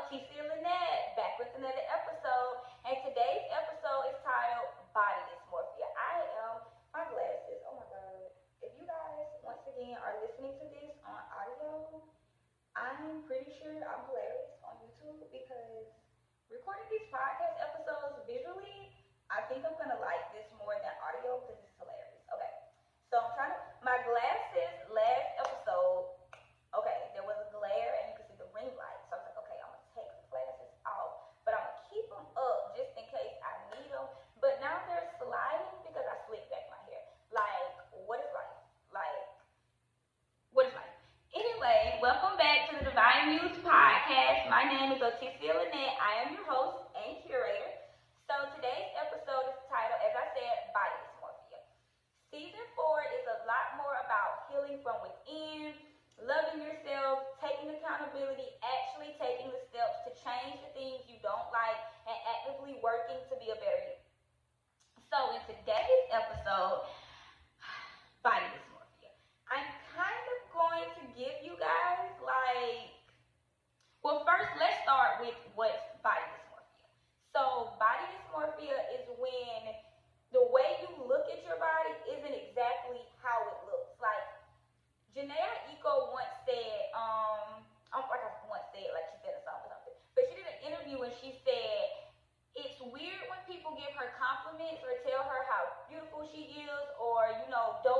Otissia Lynette, back with another episode. And today's episode is titled Body Dysmorphia. I am, my glasses, oh my God. If you guys, once again, are listening to this on audio, I'm pretty sure I'm hilarious on YouTube because recording these podcast episodes visually, I think I'm going to like episode, body dysmorphia. I'm kind of going to give you guys like, well, first let's start with what's body dysmorphia. So body dysmorphia is when the way you look at your body isn't exactly how it looks. Like Jhené Aiko once said, um, I'm like I once said, like she said a song or something, but she did an interview and she said, it's weird when people give her compliments or tell her beautiful she is or, you know, dope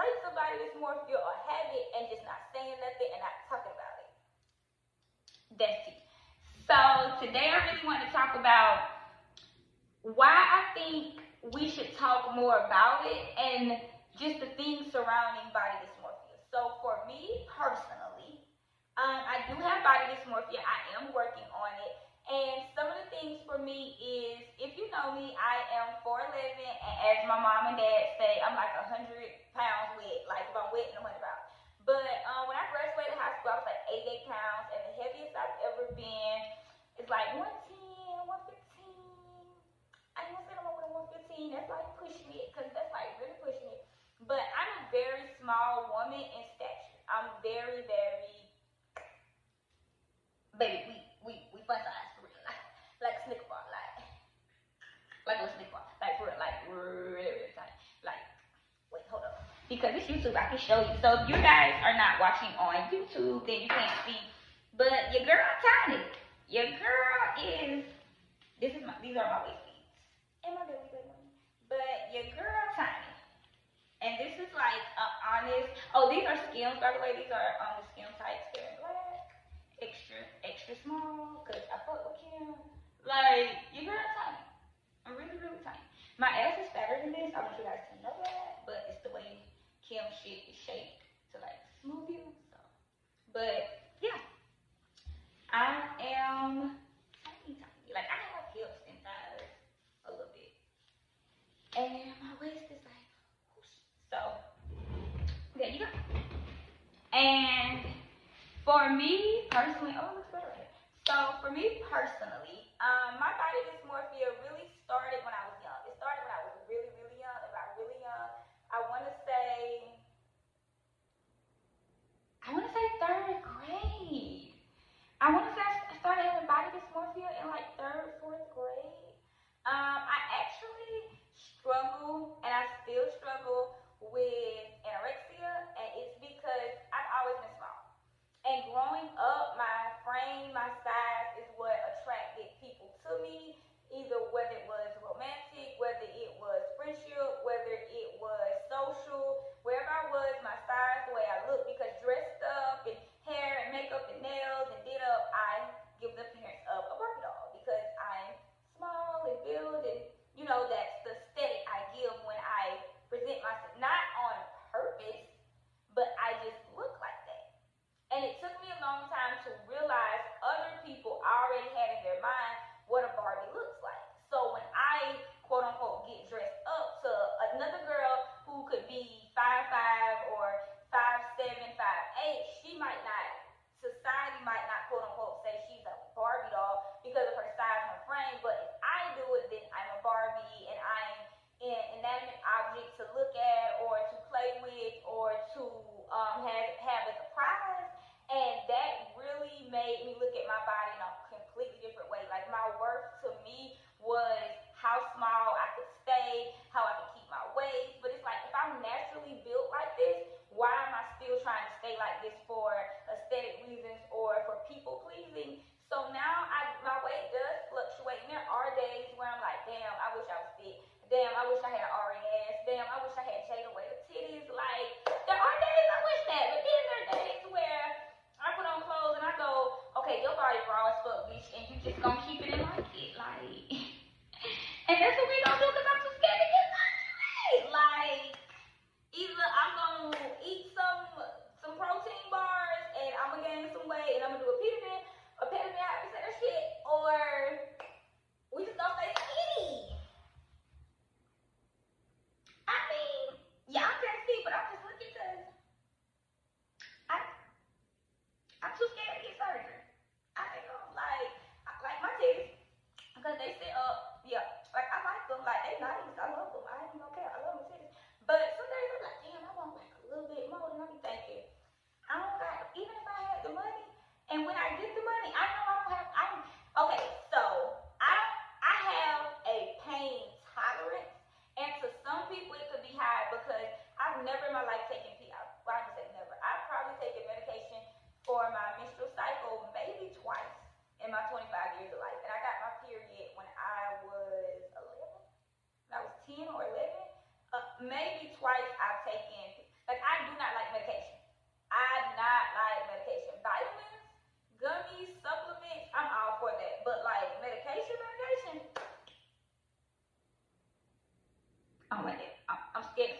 straight somebody that's more feel or have and just not saying nothing and not talking about it. That's it. So today I really want to talk about why I think we should talk more about it and just the things surrounding body dysmorphia. So for me personally, um, I do have body dysmorphia. I am working on it. And some of the things for me is, if you know me, I am 4'11", and as my mom and dad say, I'm like 100 pounds I can show you. So if you guys are not watching on YouTube, then you can't see. But your girl Tiny, your girl is, this is my, these are my waist beads. And my baby But your girl Tiny, and this is like a honest, oh, these are Skims, by the way. These are um, skim tights. They're in black, extra, extra small, because I fuck with Kim. Like, your girl Tiny. I'm really, really tiny. My ass is fatter than this. I want you guys to know that, but it's Kim shit is shaped to like smooth you. So. But for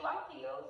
Longfield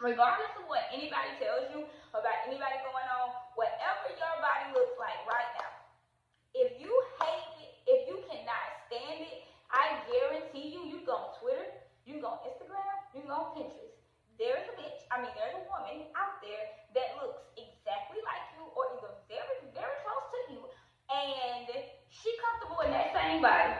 regardless of what anybody tells you about anybody going on, whatever your body looks like right now, if you hate it, if you cannot stand it, I guarantee you, you go on Twitter, you go on Instagram, you go on Pinterest. There's a bitch, I mean, there's a woman out there that looks exactly like you or either very, very close to you, and she comfortable in that same body.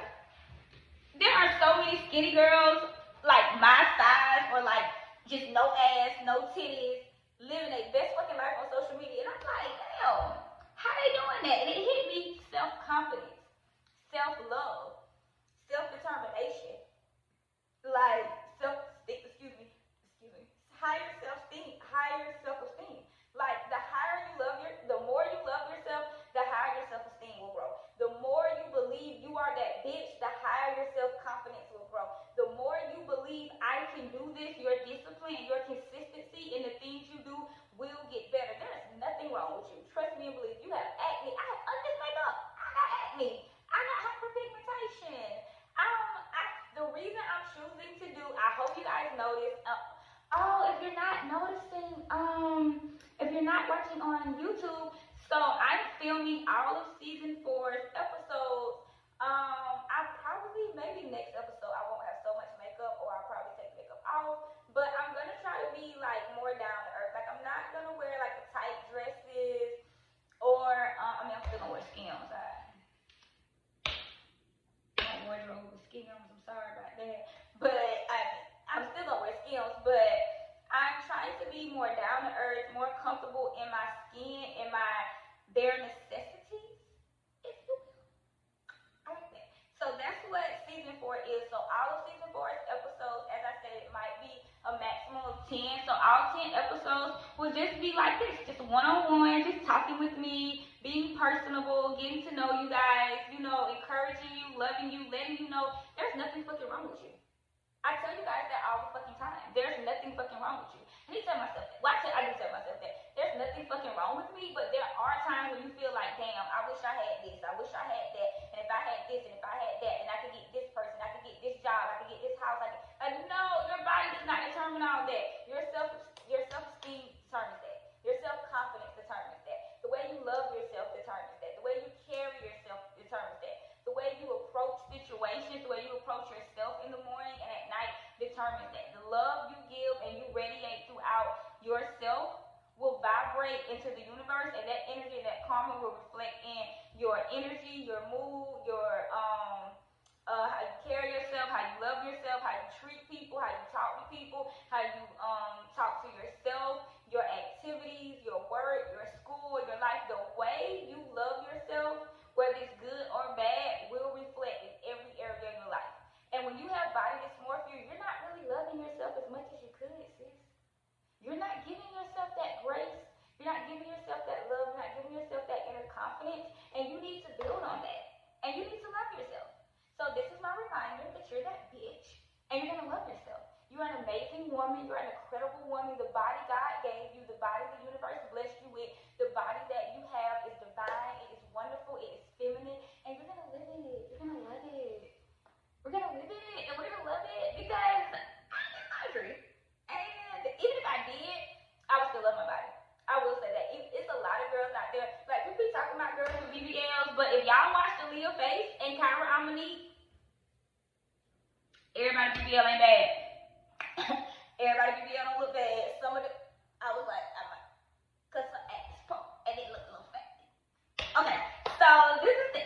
There are so many skinny girls like my size or like just no ass, no titties, living their best fucking life on social media. And I'm like, damn, how they doing that? And it hit me self-confidence, self-love, self-determination, like self excuse me, excuse me, higher self-esteem, higher self-esteem. Like the this, you're disciplined, 10 episodes will just be like this, just one-on-one, just talking with me, being personable, getting to know you guys, you know, encouraging you, loving you, letting you know there's nothing fucking wrong with you. I tell you guys that all the fucking time. There's nothing fucking wrong with you. I need tell myself that. Well, actually, I do tell myself that. There's nothing fucking wrong with me, but there are times when you feel like, damn, I wish I had this. I wish I had that. And if I had this, and if I had that, and I could get this person, I could get this job, I could get this house. I could, like, no, your body does not determine all that.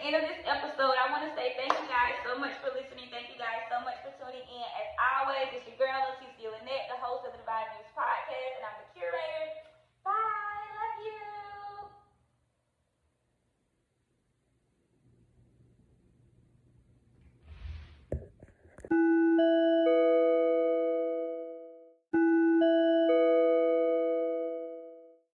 End of this episode. I want to say thank you guys so much for listening. Thank you guys so much for tuning in. As always, it's your girl,